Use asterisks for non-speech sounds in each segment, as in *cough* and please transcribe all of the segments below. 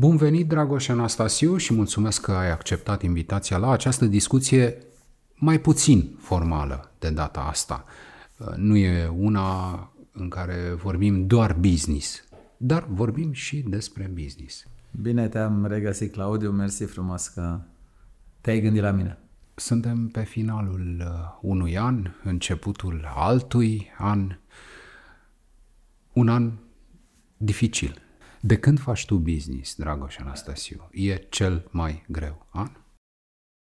Bun venit, Dragoș Anastasiu, și mulțumesc că ai acceptat invitația la această discuție mai puțin formală de data asta. Nu e una în care vorbim doar business, dar vorbim și despre business. Bine te-am regăsit, Claudiu, mersi frumos că te-ai gândit la mine. Suntem pe finalul uh, unui an, începutul altui an, un an dificil. De când faci tu business, Dragoș Anastasiu? E cel mai greu an?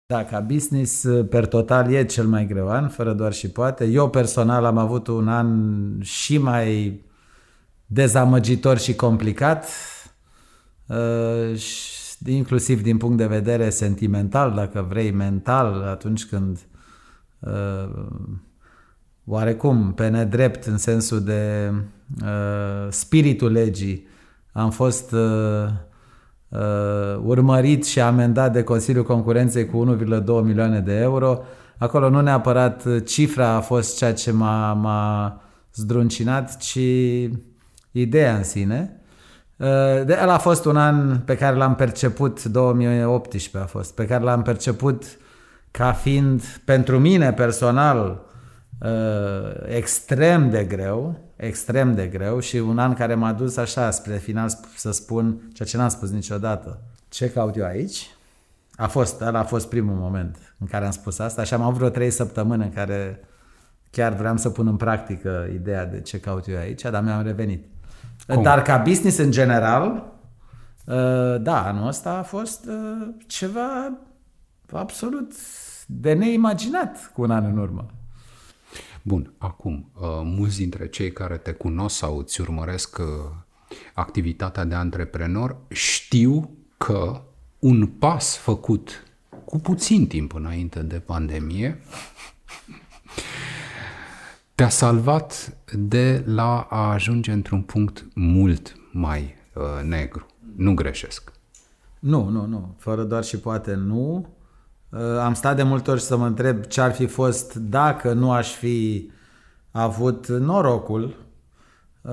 Da, ca business, uh, per total, e cel mai greu an, fără doar și poate. Eu personal am avut un an și mai dezamăgitor și complicat, uh, inclusiv din punct de vedere sentimental, dacă vrei, mental, atunci când uh, oarecum pe nedrept în sensul de spiritul legii am fost uh, urmărit și amendat de Consiliul Concurenței cu 1,2 milioane de euro. Acolo nu neapărat cifra a fost ceea ce m-a, m-a zdruncinat, ci ideea în sine. De el a fost un an pe care l-am perceput, 2018 a fost, pe care l-am perceput ca fiind pentru mine personal extrem de greu, extrem de greu și un an care m-a dus așa spre final să spun ceea ce n-am spus niciodată. Ce caut eu aici? A fost, ăla a fost primul moment în care am spus asta și am avut vreo trei săptămâni în care chiar vreau să pun în practică ideea de ce caut eu aici, dar mi-am revenit. Cum? Dar ca business în general, uh, da, anul ăsta a fost uh, ceva absolut de neimaginat cu un an în urmă. Bun, acum, uh, mulți dintre cei care te cunosc sau îți urmăresc uh, activitatea de antreprenor știu că un pas făcut cu puțin timp înainte de pandemie te-a salvat de la a ajunge într-un punct mult mai uh, negru. Nu greșesc. Nu, nu, nu. Fără doar și poate nu. Uh, am stat de multe ori să mă întreb ce ar fi fost dacă nu aș fi avut norocul uh,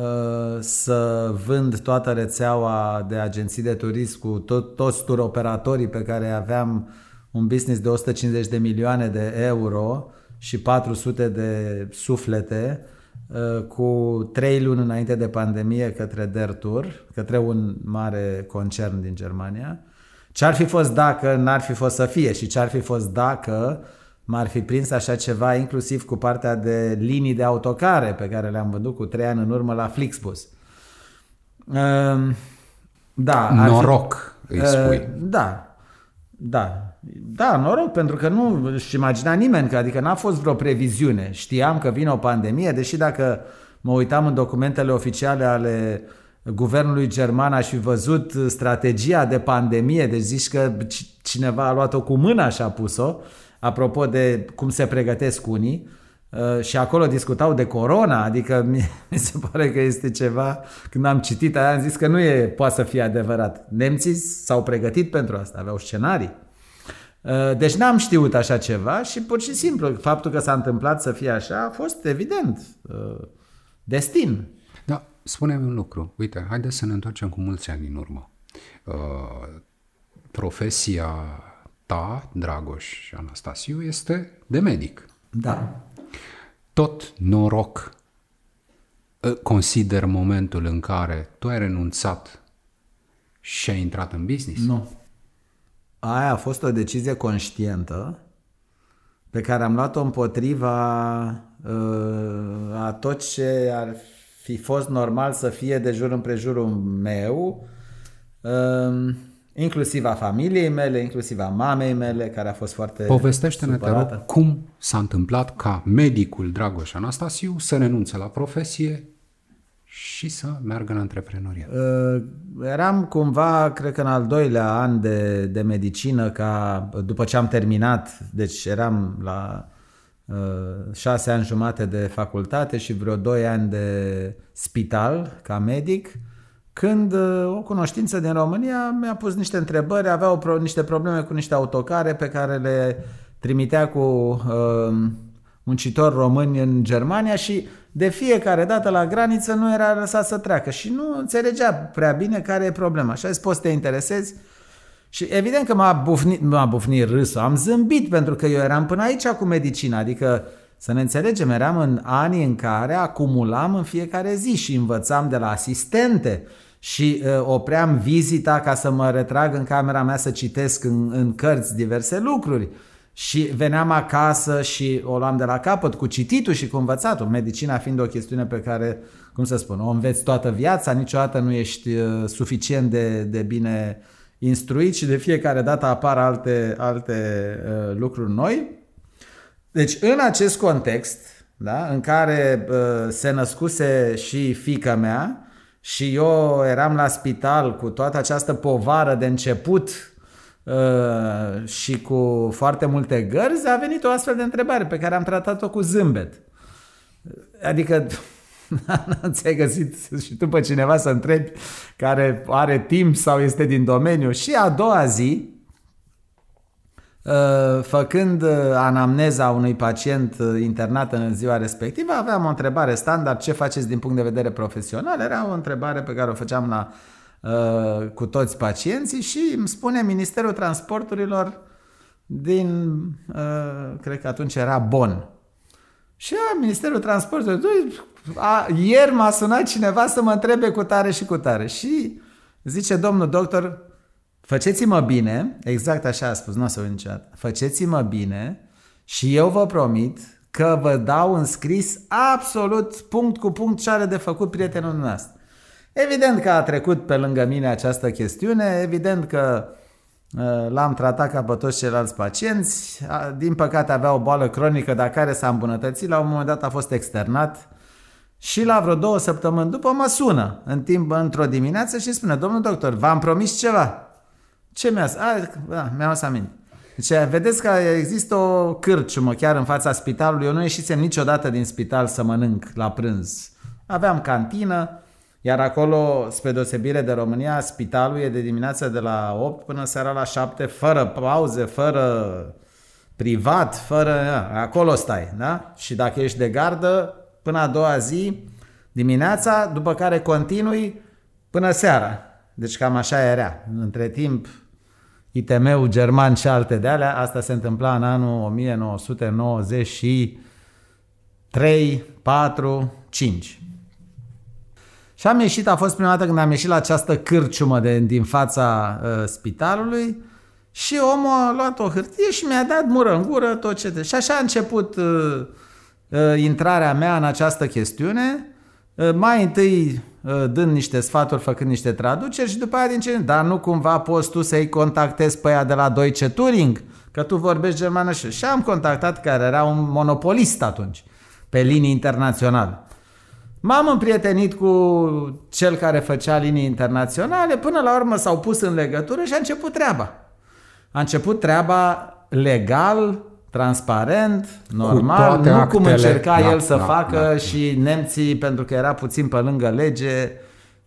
să vând toată rețeaua de agenții de turism cu tot, toți turoperatorii pe care aveam un business de 150 de milioane de euro și 400 de suflete uh, cu trei luni înainte de pandemie către Der Tour, către un mare concern din Germania ce ar fi fost dacă n-ar fi fost să fie și ce ar fi fost dacă m-ar fi prins așa ceva, inclusiv cu partea de linii de autocare pe care le-am vândut cu trei ani în urmă la Flixbus. Uh, da. Noroc, fi, îi spui. Uh, da, da. Da, noroc, pentru că nu își imagina nimeni, că adică n-a fost vreo previziune. Știam că vine o pandemie, deși dacă mă uitam în documentele oficiale ale uh, guvernului german aș fi văzut strategia de pandemie, deci zici că cineva a luat-o cu mâna și a pus-o, apropo de cum se pregătesc unii, uh, și acolo discutau de corona, adică *laughs* mi se pare că este ceva, când am citit aia am zis că nu e, poate să fie adevărat. Nemții s-au pregătit pentru asta, aveau scenarii. Uh, deci n-am știut așa ceva și pur și simplu faptul că s-a întâmplat să fie așa a fost evident uh, destin spune-mi un lucru. Uite, haideți să ne întoarcem cu mulți ani în urmă. Uh, profesia ta, Dragoș și Anastasiu, este de medic. Da. Tot noroc uh, consider momentul în care tu ai renunțat și ai intrat în business? Nu. Aia a fost o decizie conștientă pe care am luat-o împotriva uh, a tot ce ar fi fost normal să fie de jur împrejurul meu, um, inclusiv a familiei mele, inclusiv a mamei mele, care a fost foarte Povestește-ne, te rog, cum s-a întâmplat ca medicul Dragoș Anastasiu să renunțe la profesie și să meargă în antreprenoriat? Uh, eram cumva, cred că în al doilea an de, de medicină, ca după ce am terminat, deci eram la Uh, șase ani jumate de facultate și vreo doi ani de spital ca medic, când uh, o cunoștință din România mi-a pus niște întrebări, avea o, niște probleme cu niște autocare pe care le trimitea cu uh, muncitori români în Germania și de fiecare dată la graniță nu era lăsat să treacă și nu înțelegea prea bine care e problema. Și a zis, poți să te interesezi? Și evident că m-a bufnit, m-a bufnit râsul, am zâmbit pentru că eu eram până aici cu medicina, adică să ne înțelegem, eram în anii în care acumulam în fiecare zi și învățam de la asistente și uh, opream vizita ca să mă retrag în camera mea să citesc în, în cărți diverse lucruri. Și veneam acasă și o luam de la capăt cu cititul și cu învățatul. Medicina fiind o chestiune pe care, cum să spun, o înveți toată viața, niciodată nu ești uh, suficient de, de bine instruit și de fiecare dată apar alte, alte uh, lucruri noi. Deci, în acest context, da, în care uh, se născuse și fica mea și eu eram la spital cu toată această povară de început uh, și cu foarte multe gărzi, a venit o astfel de întrebare pe care am tratat-o cu zâmbet. Adică nu *laughs* ți-ai găsit și tu pe cineva să întrebi care are timp sau este din domeniu. Și a doua zi, Uh, făcând uh, anamneza unui pacient uh, internat în ziua respectivă, aveam o întrebare standard, ce faceți din punct de vedere profesional? Era o întrebare pe care o făceam la, cu toți pacienții și îmi spune Ministerul Transporturilor din, cred că atunci era Bon. Și a, Ministerul Transporturilor, a, ieri m-a sunat cineva să mă întrebe cu tare și cu tare. Și zice domnul doctor, Faceți-mă bine, exact așa a spus, nu o să niciodată. Faceți-mă bine și eu vă promit că vă dau în scris absolut punct cu punct ce are de făcut prietenul nostru. Evident că a trecut pe lângă mine această chestiune, evident că uh, l-am tratat ca pe toți ceilalți pacienți, din păcate avea o boală cronică, dar care s-a îmbunătățit, la un moment dat a fost externat și la vreo două săptămâni după mă sună în timp într-o dimineață și spune, domnul doctor, v-am promis ceva. Ce mi-a A, da, mi-am să aminte. Deci, vedeți că există o cârciumă chiar în fața spitalului. Eu nu ieșisem niciodată din spital să mănânc la prânz. Aveam cantină, iar acolo, spre deosebire de România, spitalul e de dimineață de la 8 până seara la 7, fără pauze, fără privat, fără... Acolo stai, da? Și dacă ești de gardă, până a doua zi, dimineața, după care continui până seara. Deci cam așa era. Între timp, ITM-ul german și alte de alea, asta se întâmpla în anul 1993, 4, 5. Și am ieșit, a fost prima dată când am ieșit la această cârciumă de, din fața uh, spitalului și omul a luat o hârtie și mi-a dat mură în gură tot ce... Și așa a început uh, uh, intrarea mea în această chestiune. Uh, mai întâi Uh, dând niște sfaturi, făcând niște traduceri și după aia din ce... Dar nu cumva poți tu să-i contactezi pe aia de la Deutsche Turing? Că tu vorbești germană și... Și am contactat care era un monopolist atunci, pe linii internaționale. M-am împrietenit cu cel care făcea linii internaționale, până la urmă s-au pus în legătură și a început treaba. A început treaba legal, transparent, normal, nu actele, cum încerca da, el să da, facă da. și nemții, pentru că era puțin pe lângă lege,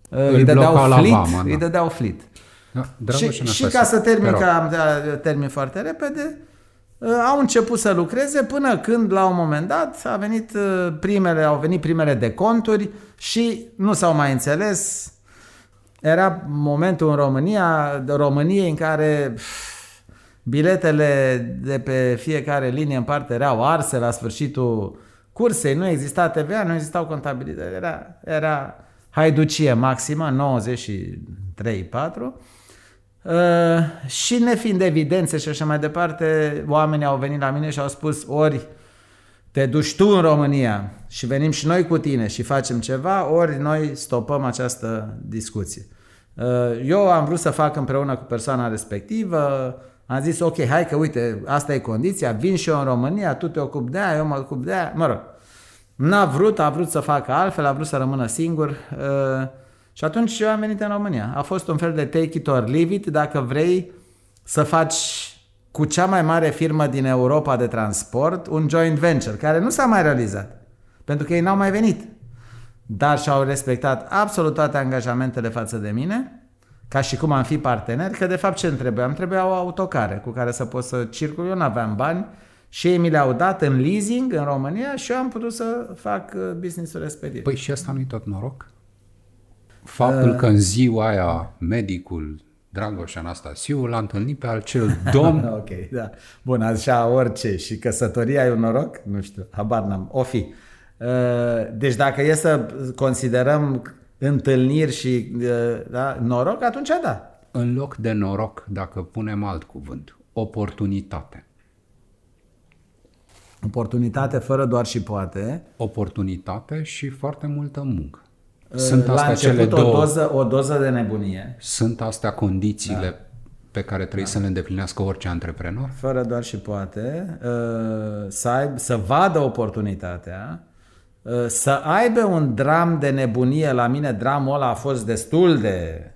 îi, îi dădeau flit, vama, îi da. dădeau flit. Da, și, și ca să termin, că am termin foarte repede, uh, au început să lucreze până când la un moment dat a venit uh, primele, au venit primele deconturi și nu s-au mai înțeles. Era momentul în România, României în care pf, Biletele de pe fiecare linie în parte erau arse la sfârșitul cursei, nu exista TVA, nu existau contabilitate, era, era haiducie maximă, 93-4. Uh, și nefiind evidențe și așa mai departe, oamenii au venit la mine și au spus ori te duci tu în România și venim și noi cu tine și facem ceva, ori noi stopăm această discuție. Uh, eu am vrut să fac împreună cu persoana respectivă, am zis, ok, hai că uite, asta e condiția, vin și eu în România, tu te ocupi de aia, eu mă ocup de aia, mă rog. N-a vrut, a vrut să facă altfel, a vrut să rămână singur uh, și atunci eu am venit în România. A fost un fel de take it or leave it, dacă vrei să faci cu cea mai mare firmă din Europa de transport un joint venture, care nu s-a mai realizat, pentru că ei n-au mai venit. Dar și-au respectat absolut toate angajamentele față de mine ca și cum am fi parteneri, că de fapt ce îmi trebuia? Îmi trebuiau autocare cu care să pot să circul, eu nu aveam bani și ei mi le-au dat în leasing în România și eu am putut să fac uh, business-ul respectiv. Păi și asta nu-i tot noroc? Faptul uh... că în ziua aia medicul Dragoș Anastasiu l-a întâlnit pe acel domn. *laughs* ok, da. Bun, așa orice. Și căsătoria e un noroc? Nu știu, habar n-am. O fi. Uh, deci dacă e să considerăm întâlniri și uh, da, noroc, atunci da. În loc de noroc, dacă punem alt cuvânt, oportunitate. Oportunitate fără doar și poate. Oportunitate și foarte multă muncă. Sunt astea La cele două. O doză, o doză de nebunie. Sunt astea condițiile da. pe care trebuie da. să le îndeplinească orice antreprenor? Fără doar și poate. Uh, să, aibă, să vadă oportunitatea, uh, să aibă un dram de nebunie. La mine dramul ăla a fost destul de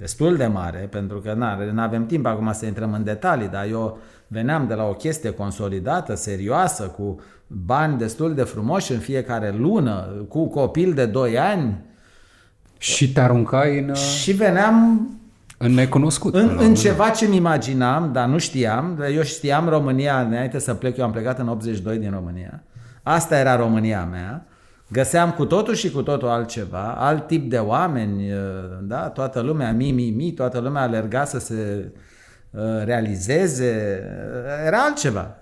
destul de mare, pentru că nu avem timp acum să intrăm în detalii, dar eu veneam de la o chestie consolidată, serioasă, cu bani destul de frumoși în fiecare lună, cu copil de 2 ani. Și te aruncai în... Și veneam... În necunoscut. În, în ceva ce-mi imaginam, dar nu știam. Eu știam România, înainte să plec, eu am plecat în 82 din România. Asta era România mea. Găseam cu totul și cu totul altceva, alt tip de oameni, da? toată lumea mi, mi, mi, toată lumea alerga să se realizeze, era altceva.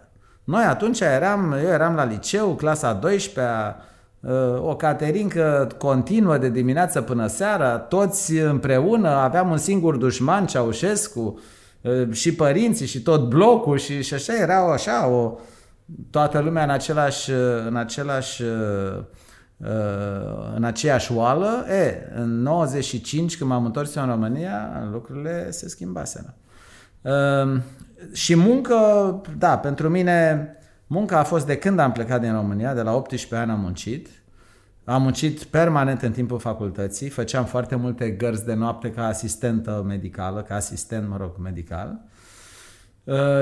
Noi atunci eram, eu eram la liceu, clasa 12 o caterincă continuă de dimineață până seara, toți împreună, aveam un singur dușman, Ceaușescu, și părinții și tot blocul și, și așa era așa, o, toată lumea în același, în același în aceeași oală. E, în 95, când m-am întors în România, lucrurile se schimbaseră. Ehm, și muncă, da, pentru mine munca a fost de când am plecat din România, de la 18 ani am muncit. Am muncit permanent în timpul facultății, făceam foarte multe gărzi de noapte ca asistentă medicală, ca asistent, mă rog, medical. Uh,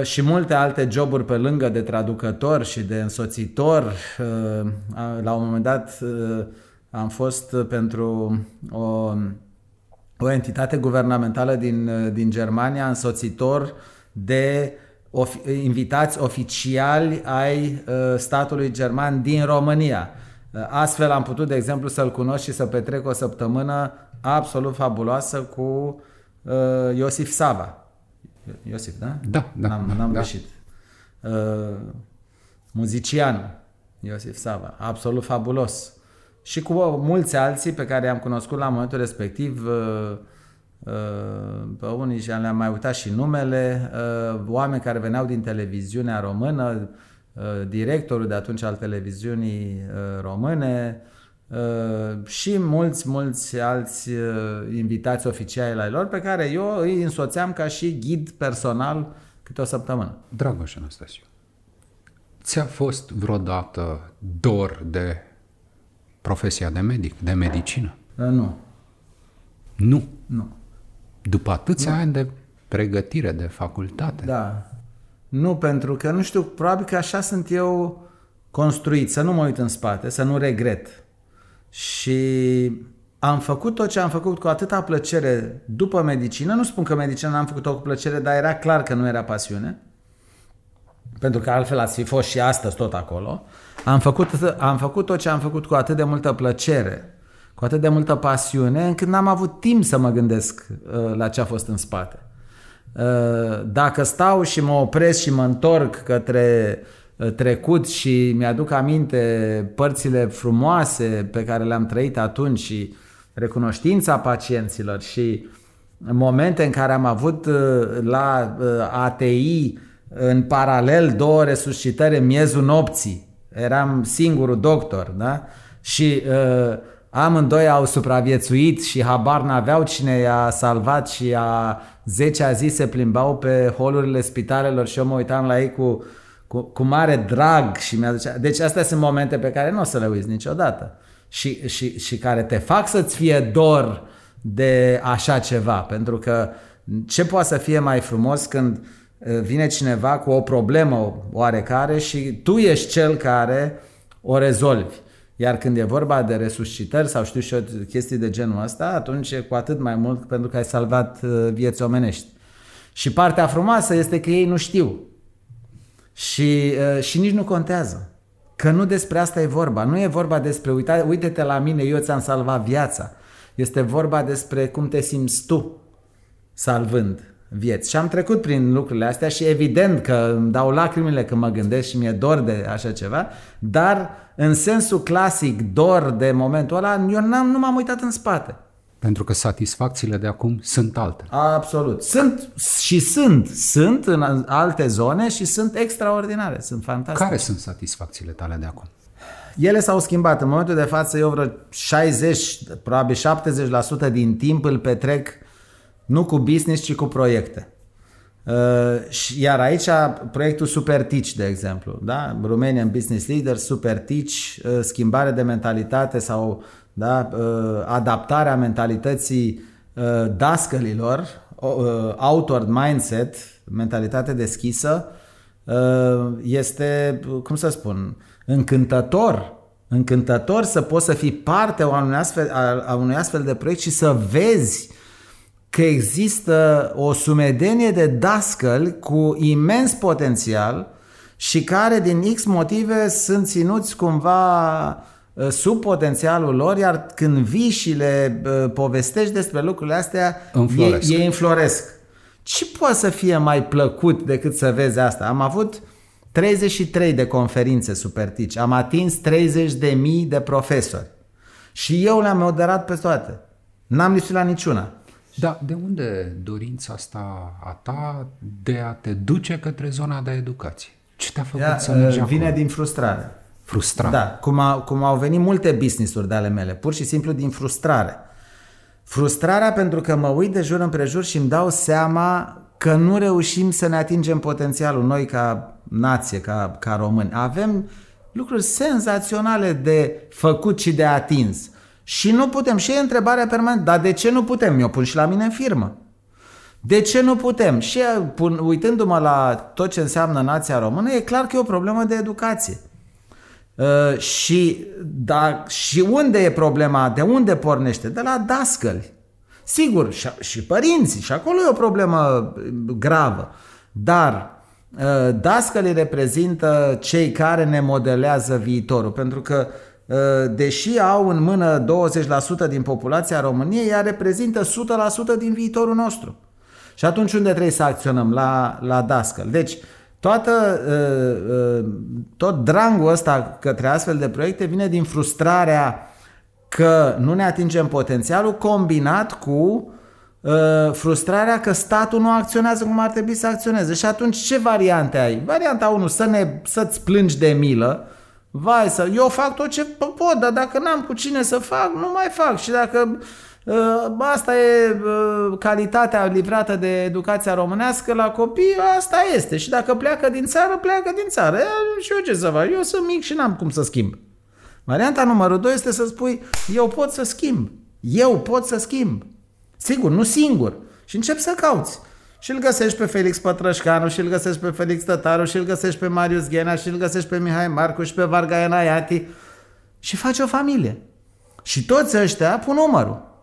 și multe alte joburi pe lângă de traducător și de însoțitor. Uh, la un moment dat uh, am fost pentru o o entitate guvernamentală din, din Germania, însoțitor de of, invitați oficiali ai uh, statului german din România. Uh, astfel am putut, de exemplu, să-l cunosc și să petrec o săptămână absolut fabuloasă cu uh, Iosif Sava. Iosif, da? Da, da. N-am, n-am da. greșit. Uh, muzician, Iosif Sava. Absolut fabulos și cu mulți alții pe care i-am cunoscut la momentul respectiv, uh, uh, pe unii și le-am mai uitat și numele, uh, oameni care veneau din televiziunea română, directorul de atunci al televiziunii române și mulți, mulți alți invitați oficiali ai lor pe care eu îi însoțeam ca și ghid personal câte o săptămână. Dragoș Anastasiu, ți-a fost vreodată dor de profesia de medic, de medicină? Nu. Nu? Nu. După atâția nu. ani de pregătire, de facultate? Da. Nu, pentru că, nu știu, probabil că așa sunt eu construit, să nu mă uit în spate, să nu regret. Și am făcut tot ce am făcut cu atâta plăcere după medicină. Nu spun că medicină n-am făcut-o cu plăcere, dar era clar că nu era pasiune. Pentru că altfel ați fi fost și astăzi tot acolo. Am făcut, am făcut tot ce am făcut cu atât de multă plăcere, cu atât de multă pasiune, încât n-am avut timp să mă gândesc uh, la ce a fost în spate. Uh, dacă stau și mă opresc și mă întorc către uh, trecut și mi-aduc aminte părțile frumoase pe care le-am trăit atunci și recunoștința pacienților și momente în care am avut uh, la uh, ATI în paralel două resuscitări în miezul nopții, eram singurul doctor, da? Și uh, amândoi au supraviețuit și habar n-aveau cine i-a salvat și a 10 zi se plimbau pe holurile spitalelor și eu mă uitam la ei cu, cu, cu mare drag și mi-aducea... Deci astea sunt momente pe care nu o să le uiți niciodată și, și, și care te fac să-ți fie dor de așa ceva, pentru că ce poate să fie mai frumos când vine cineva cu o problemă oarecare și tu ești cel care o rezolvi. Iar când e vorba de resuscitări sau știu și eu chestii de genul ăsta, atunci e cu atât mai mult pentru că ai salvat vieți omenești. Și partea frumoasă este că ei nu știu. Și, uh, și nici nu contează. Că nu despre asta e vorba. Nu e vorba despre, uita, uite-te la mine, eu ți-am salvat viața. Este vorba despre cum te simți tu salvând vieți. Și am trecut prin lucrurile astea și evident că îmi dau lacrimile când mă gândesc și mi-e dor de așa ceva, dar în sensul clasic dor de momentul ăla, eu n-am, nu m-am uitat în spate. Pentru că satisfacțiile de acum sunt alte. Absolut. Sunt și sunt. Sunt în alte zone și sunt extraordinare. Sunt fantastice. Care sunt satisfacțiile tale de acum? Ele s-au schimbat. În momentul de față eu vreo 60, probabil 70% din timp îl petrec nu cu business, ci cu proiecte. Uh, iar aici proiectul Super Teach, de exemplu, da? Romanian Business Leader, Super Teach, uh, schimbare de mentalitate sau da? Uh, adaptarea mentalității dascălilor, outward mindset, mentalitate deschisă, este, cum să spun, încântător încântător să poți să fii parte a unui astfel, a unui astfel de proiect și să vezi că există o sumedenie de dascăli cu imens potențial și care din X motive sunt ținuți cumva uh, sub potențialul lor, iar când vii și le uh, povestești despre lucrurile astea, înfloresc. ei, ei înfloresc. Ce poate să fie mai plăcut decât să vezi asta? Am avut 33 de conferințe supertici, am atins 30 de mii de profesori și eu le-am moderat pe toate. N-am lipsit la niciuna. Da, de unde dorința asta a ta de a te duce către zona de educație? Ce te-a făcut Ia, să mergi Vine acolo? din frustrare. Frustrare. Da, cum, a, cum au venit multe business-uri de ale mele, pur și simplu din frustrare. Frustrarea pentru că mă uit de jur împrejur și îmi dau seama că nu reușim să ne atingem potențialul noi ca nație, ca, ca români. Avem lucruri senzaționale de făcut și de atins. Și nu putem. Și e întrebarea permanentă. Dar de ce nu putem? Eu pun și la mine în firmă. De ce nu putem? Și pun, uitându-mă la tot ce înseamnă nația română, e clar că e o problemă de educație. Uh, și, da, și unde e problema? De unde pornește? De la dascăli. Sigur, și, și părinții, și acolo e o problemă gravă. Dar uh, dascălii reprezintă cei care ne modelează viitorul, pentru că uh, Uh, deși au în mână 20% din populația României, ea reprezintă 100% din viitorul nostru. Și atunci unde trebuie să acționăm? La, la dascăl. Deci, toată, uh, uh, tot drangul ăsta către astfel de proiecte vine din frustrarea că nu ne atingem potențialul combinat cu frustrarea că statul nu acționează cum ar trebui să acționeze. Și atunci ce variante ai? Varianta 1, să ne, să-ți plângi de milă, Vai să, eu fac tot ce pot, dar dacă n-am cu cine să fac, nu mai fac. Și dacă uh, asta e uh, calitatea livrată de educația românească la copii, asta este. Și dacă pleacă din țară, pleacă din țară. E, și eu ce să fac? Eu sunt mic și n-am cum să schimb. Varianta numărul 2 este să spui, eu pot să schimb. Eu pot să schimb. Sigur, nu singur. Și încep să cauți. Și îl găsești pe Felix Pătrășcanu, și îl găsești pe Felix Tătaru, și îl găsești pe Marius Ghena, și îl găsești pe Mihai Marcu, și pe Varga Enaiati. Și faci o familie. Și toți ăștia pun numărul.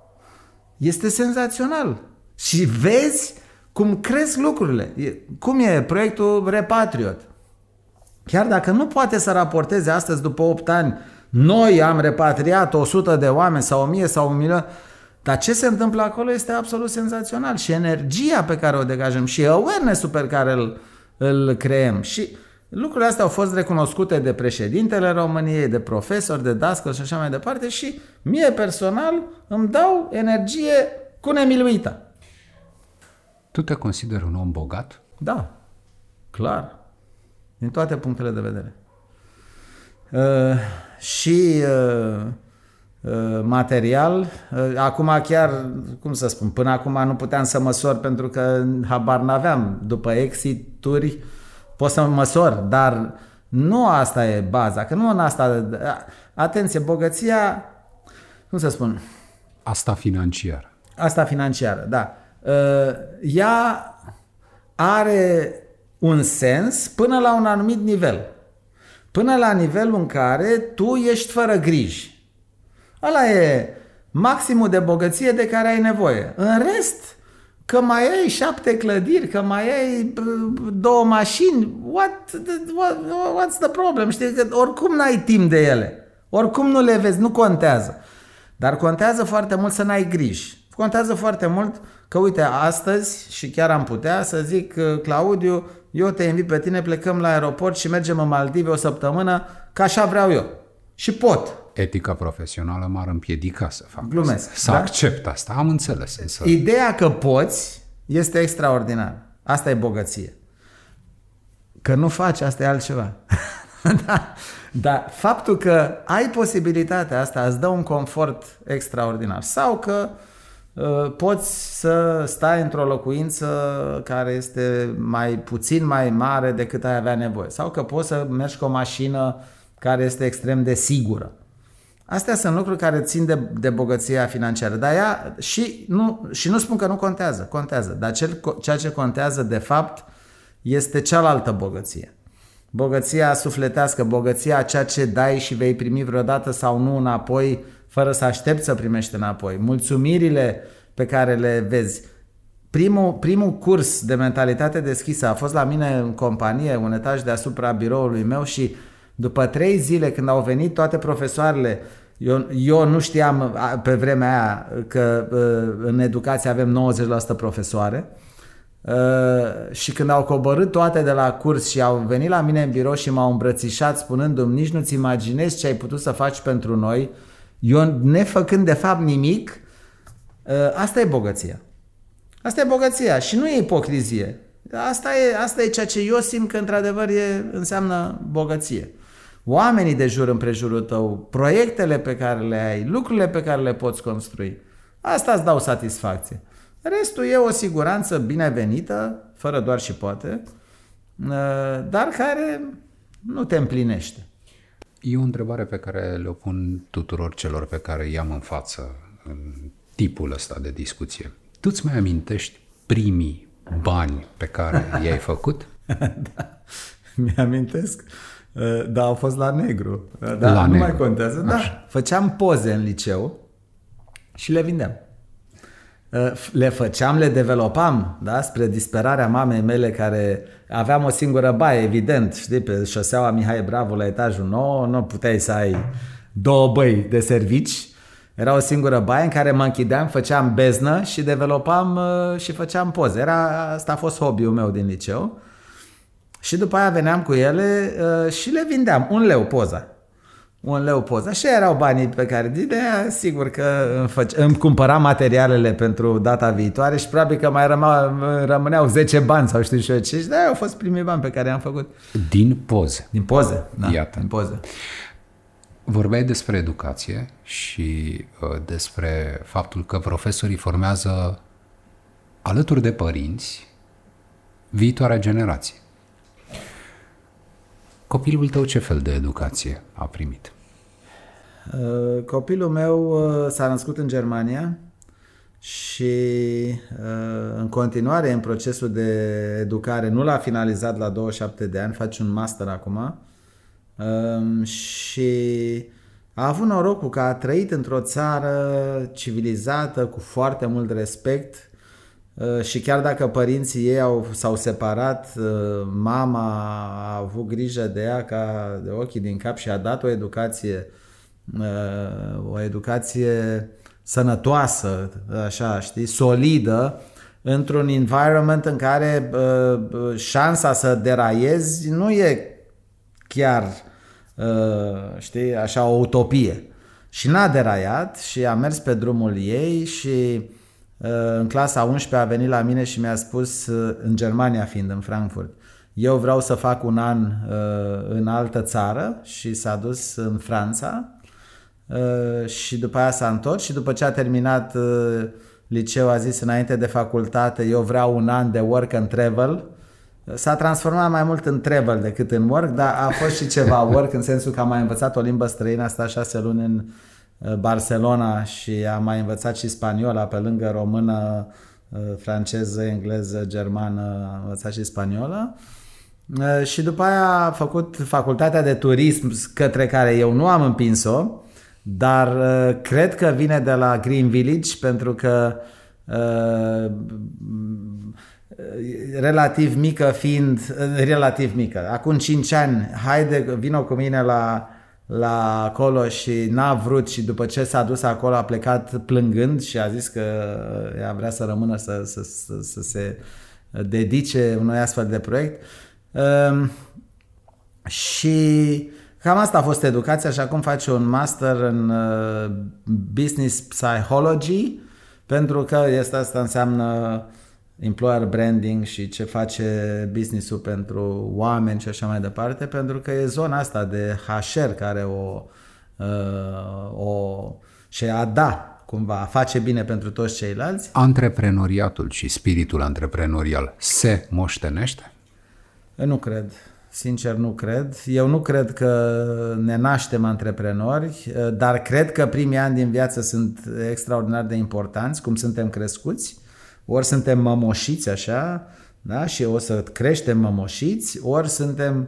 Este senzațional. Și vezi cum cresc lucrurile. Cum e proiectul Repatriot. Chiar dacă nu poate să raporteze astăzi, după 8 ani, noi am repatriat 100 de oameni sau 1000 sau 1 milion, dar ce se întâmplă acolo este absolut senzațional și energia pe care o degajăm și awareness-ul pe care îl, îl creăm. Și lucrurile astea au fost recunoscute de președintele României, de profesori, de dascăl și așa mai departe și mie personal îmi dau energie cu nemiluită. Tu te consideri un om bogat? Da, clar. Din toate punctele de vedere. Uh, și uh, Uh, material. Uh, acum chiar, cum să spun, până acum nu puteam să măsor pentru că habar n-aveam. După exituri pot să măsor, dar nu asta e baza, că nu în asta... Atenție, bogăția, cum să spun? Asta financiară. Asta financiară, da. Uh, ea are un sens până la un anumit nivel. Până la nivelul în care tu ești fără griji Ăla e maximul de bogăție de care ai nevoie. În rest, că mai ai șapte clădiri, că mai ai două mașini, what, what, what's the problem? Știi că oricum n-ai timp de ele. Oricum nu le vezi, nu contează. Dar contează foarte mult să n-ai griji. Contează foarte mult că, uite, astăzi, și chiar am putea să zic, Claudiu, eu te invit pe tine, plecăm la aeroport și mergem în Maldive o săptămână, că așa vreau eu. Și pot. Etica profesională m-ar împiedica să fac Glumesc. Asta. Să da? accept asta, am înțeles. Însă... Ideea că poți este extraordinar. Asta e bogăție. Că nu faci, asta e altceva. *laughs* da. Dar faptul că ai posibilitatea asta îți dă un confort extraordinar. Sau că uh, poți să stai într-o locuință care este mai puțin mai mare decât ai avea nevoie. Sau că poți să mergi cu o mașină care este extrem de sigură. Astea sunt lucruri care țin de, de bogăția financiară. Dar ea, și, nu, și nu spun că nu contează, contează. Dar cel, ceea ce contează de fapt este cealaltă bogăție. Bogăția sufletească, bogăția ceea ce dai și vei primi vreodată sau nu înapoi, fără să aștepți să primești înapoi. Mulțumirile pe care le vezi. Primul, primul curs de mentalitate deschisă a fost la mine în companie, un etaj deasupra biroului meu și după trei zile când au venit toate profesoarele, eu, eu nu știam pe vremea aia că în educație avem 90% profesoare, Uh, și când au coborât toate de la curs și au venit la mine în birou și m-au îmbrățișat spunându-mi nici nu-ți imaginezi ce ai putut să faci pentru noi, eu nefăcând de fapt nimic, uh, asta e bogăția. Asta e bogăția și nu e ipocrizie. Asta e, asta e ceea ce eu simt că într-adevăr e, înseamnă bogăție. Oamenii de jur împrejurul tău, proiectele pe care le ai, lucrurile pe care le poți construi, asta îți dau satisfacție. Restul e o siguranță binevenită, fără doar și poate, uh, dar care nu te împlinește. E o întrebare pe care le pun tuturor celor pe care i-am în față în tipul ăsta de discuție. Tu îți mai amintești primii bani pe care i-ai făcut? *laughs* da, mi-amintesc. Uh, da, au fost la negru. Uh, da, la nu negru. mai contează. Da, făceam poze în liceu și le vindeam. Uh, le făceam, le developam, da? spre disperarea mamei mele care aveam o singură baie, evident, știi, pe șoseaua Mihai Bravo la etajul 9, nu puteai să ai două băi de servici, era o singură baie în care mă închideam, făceam beznă și developam uh, și făceam poze. Era, asta a fost hobby-ul meu din liceu. Și după aia veneam cu ele uh, și le vindeam. Un leu poza un leu poza. Și erau banii pe care de aia, sigur că îmi, făce, îmi cumpăram materialele pentru data viitoare și probabil că mai răma, rămâneau 10 bani sau știu și eu ce. Și de au fost primii bani pe care i-am făcut. Din poze. Din poze, da. Iată. Din poze. Vorbeai despre educație și uh, despre faptul că profesorii formează alături de părinți viitoarea generație. Copilul tău ce fel de educație a primit? Uh, copilul meu uh, s-a născut în Germania și uh, în continuare în procesul de educare, nu l-a finalizat la 27 de ani, face un master acum um, și a avut norocul că a trăit într-o țară civilizată, cu foarte mult respect, Uh, și chiar dacă părinții ei au, s-au separat, uh, mama a avut grijă de ea ca de ochii din cap și a dat o educație, uh, o educație sănătoasă, așa, știi, solidă, într-un environment în care șansa să deraiezi nu e chiar, știi, așa o utopie. Și n-a deraiat și a mers pe drumul ei și Uh, în clasa 11 a venit la mine și mi-a spus, uh, în Germania fiind, în Frankfurt, eu vreau să fac un an uh, în altă țară și s-a dus în Franța și după aia s-a întors și după ce a terminat liceu a zis înainte de facultate eu vreau un an de work and travel. S-a transformat mai mult în travel decât în work, dar a fost și ceva work în sensul că am mai învățat o limbă străină, a stat șase luni în Uh, Barcelona și am mai învățat și spaniola pe lângă română, uh, franceză, engleză, germană, am învățat și spaniolă. Uh, și după aia a făcut facultatea de turism către care eu nu am împins-o, dar cred că vine de la Green Village pentru că uh, relativ mică fiind, relativ mică, acum 5 ani, haide, vină cu mine la, la acolo și n-a vrut și după ce s-a dus acolo a plecat plângând și a zis că ea vrea să rămână să, să, să, să se dedice unui astfel de proiect. Um, și cam asta a fost educația și acum face un master în uh, business psychology pentru că este asta înseamnă employer branding și ce face business-ul pentru oameni și așa mai departe, pentru că e zona asta de HR care o, uh, o și a da cumva, a face bine pentru toți ceilalți. Antreprenoriatul și spiritul antreprenorial se moștenește? Nu cred. Sincer, nu cred. Eu nu cred că ne naștem antreprenori, dar cred că primii ani din viață sunt extraordinar de importanți, cum suntem crescuți. Ori suntem mămoșiți așa, da? și o să creștem mămoșiți, ori suntem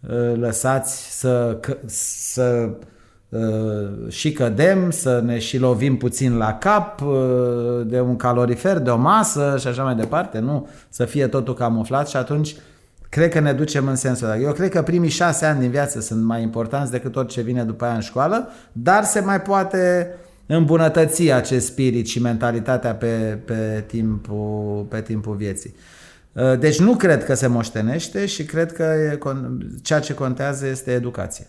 uh, lăsați să, să uh, și cădem, să ne și lovim puțin la cap uh, de un calorifer, de o masă și așa mai departe, nu? Să fie totul camuflat și atunci cred că ne ducem în sensul ăsta. Eu cred că primii șase ani din viață sunt mai importanți decât tot ce vine după aia în școală, dar se mai poate îmbunătăți acest spirit și mentalitatea pe, pe, timpul, pe timpul vieții. Uh, deci nu cred că se moștenește și cred că e, ceea ce contează este educația.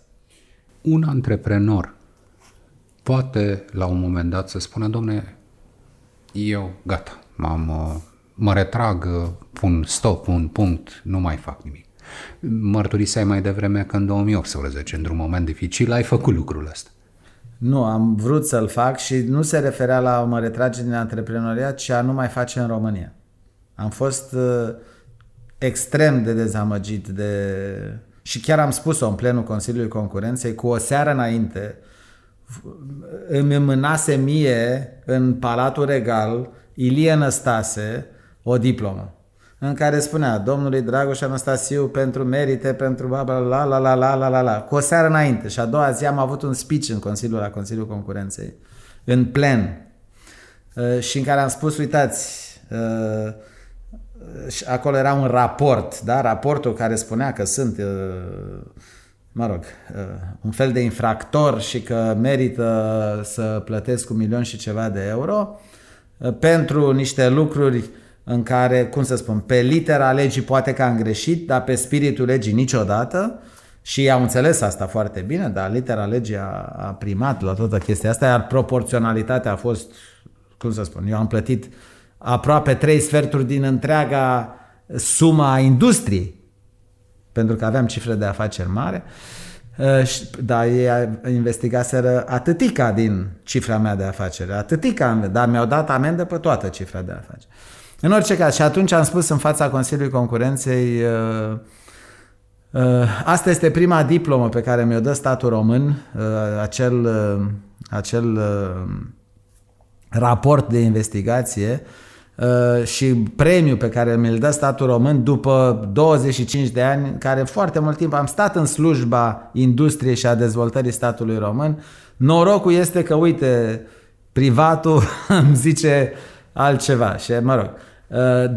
Un antreprenor poate la un moment dat să spună, domne, eu gata, m-am, uh, mă retrag, uh, pun stop, un punct, nu mai fac nimic. Mărturiseai mai devreme că în 2018, într-un moment dificil, ai făcut lucrul ăsta. Nu, am vrut să-l fac și nu se referea la mă retrage din antreprenoriat, ci a nu mai face în România. Am fost uh, extrem de dezamăgit de... și chiar am spus-o în plenul Consiliului Concurenței cu o seară înainte îmi mânase mie în Palatul Regal Ilie Năstase o diplomă în care spunea domnului Dragoș Anastasiu pentru merite, pentru bla bla la la la la la la la, cu o seară înainte și a doua zi am avut un speech în Consiliul, la Consiliul Concurenței, în plen uh, și în care am spus, uitați, uh, și acolo era un raport, da? raportul care spunea că sunt, uh, mă rog, un fel de infractor și că merită să plătesc un milion și ceva de euro pentru niște lucruri în care, cum să spun, pe litera legii poate că am greșit, dar pe spiritul legii niciodată și au înțeles asta foarte bine, dar litera legii a, a primat la toată chestia asta, iar proporționalitatea a fost, cum să spun, eu am plătit aproape trei sferturi din întreaga suma a industriei, pentru că aveam cifre de afaceri mare, dar ei investigaseră atâtica din cifra mea de afaceri, atâtica, dar mi-au dat amendă pe toată cifra de afaceri. În orice caz, și atunci am spus în fața Consiliului Concurenței, uh, uh, asta este prima diplomă pe care mi-o dă statul român, uh, acel, uh, acel uh, raport de investigație uh, și premiul pe care mi-l dă statul român după 25 de ani, care foarte mult timp am stat în slujba industriei și a dezvoltării statului român. Norocul este că, uite, privatul *laughs* îmi zice altceva și, mă rog, Uh,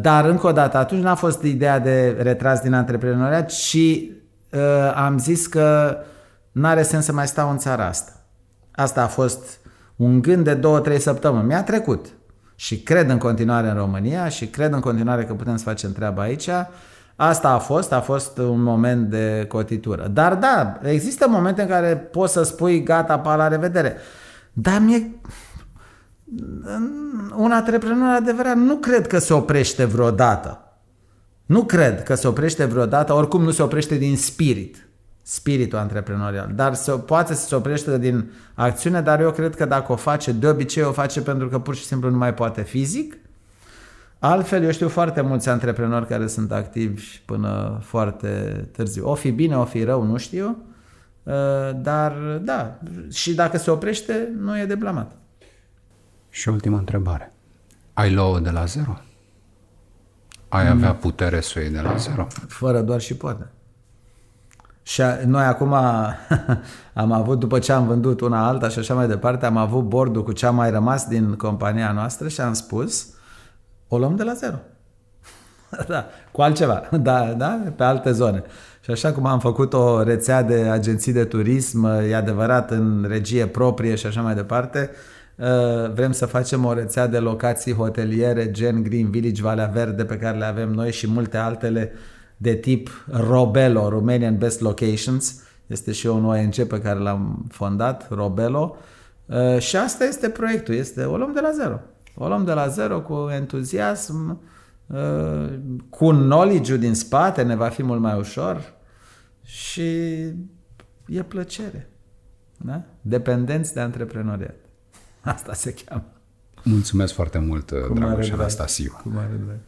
dar, încă o dată, atunci n-a fost ideea de retras din antreprenoriat, ci uh, am zis că n-are sens să mai stau în țara asta. Asta a fost un gând de două, trei săptămâni. Mi-a trecut. Și cred în continuare în România și cred în continuare că putem să facem treaba aici. Asta a fost, a fost un moment de cotitură. Dar da, există momente în care poți să spui gata, pa, la revedere. Dar mie un antreprenor adevărat nu cred că se oprește vreodată. Nu cred că se oprește vreodată, oricum nu se oprește din spirit, spiritul antreprenorial, dar se, poate să se oprește din acțiune, dar eu cred că dacă o face, de obicei o face pentru că pur și simplu nu mai poate fizic. Altfel, eu știu foarte mulți antreprenori care sunt activi până foarte târziu. O fi bine, o fi rău, nu știu, uh, dar da, și dacă se oprește, nu e de blamat. Și ultima întrebare. Ai lua de la zero? Ai avea putere să o iei de la zero? Fără doar și poate. Și noi acum *laughs* am avut, după ce am vândut una alta și așa mai departe, am avut bordul cu ce a mai rămas din compania noastră și am spus o luăm de la zero. *laughs* da, cu altceva, *laughs* da, da, pe alte zone. Și așa cum am făcut o rețea de agenții de turism, e adevărat, în regie proprie și așa mai departe, uh, vrem să facem o rețea de locații hoteliere gen Green Village, Valea Verde, pe care le avem noi și multe altele de tip Robelo, Romanian Best Locations. Este și un ONG pe care l-am fondat, Robelo. Uh, și asta este proiectul, este o luăm de la zero. O luăm de la zero cu entuziasm, uh, cu knowledge din spate, ne va fi mult mai ușor și e plăcere. Da? Dependenți de antreprenoriat. Asta se cheamă. Mulțumesc foarte mult, Dragoș Anastasiu. Cu mare drag.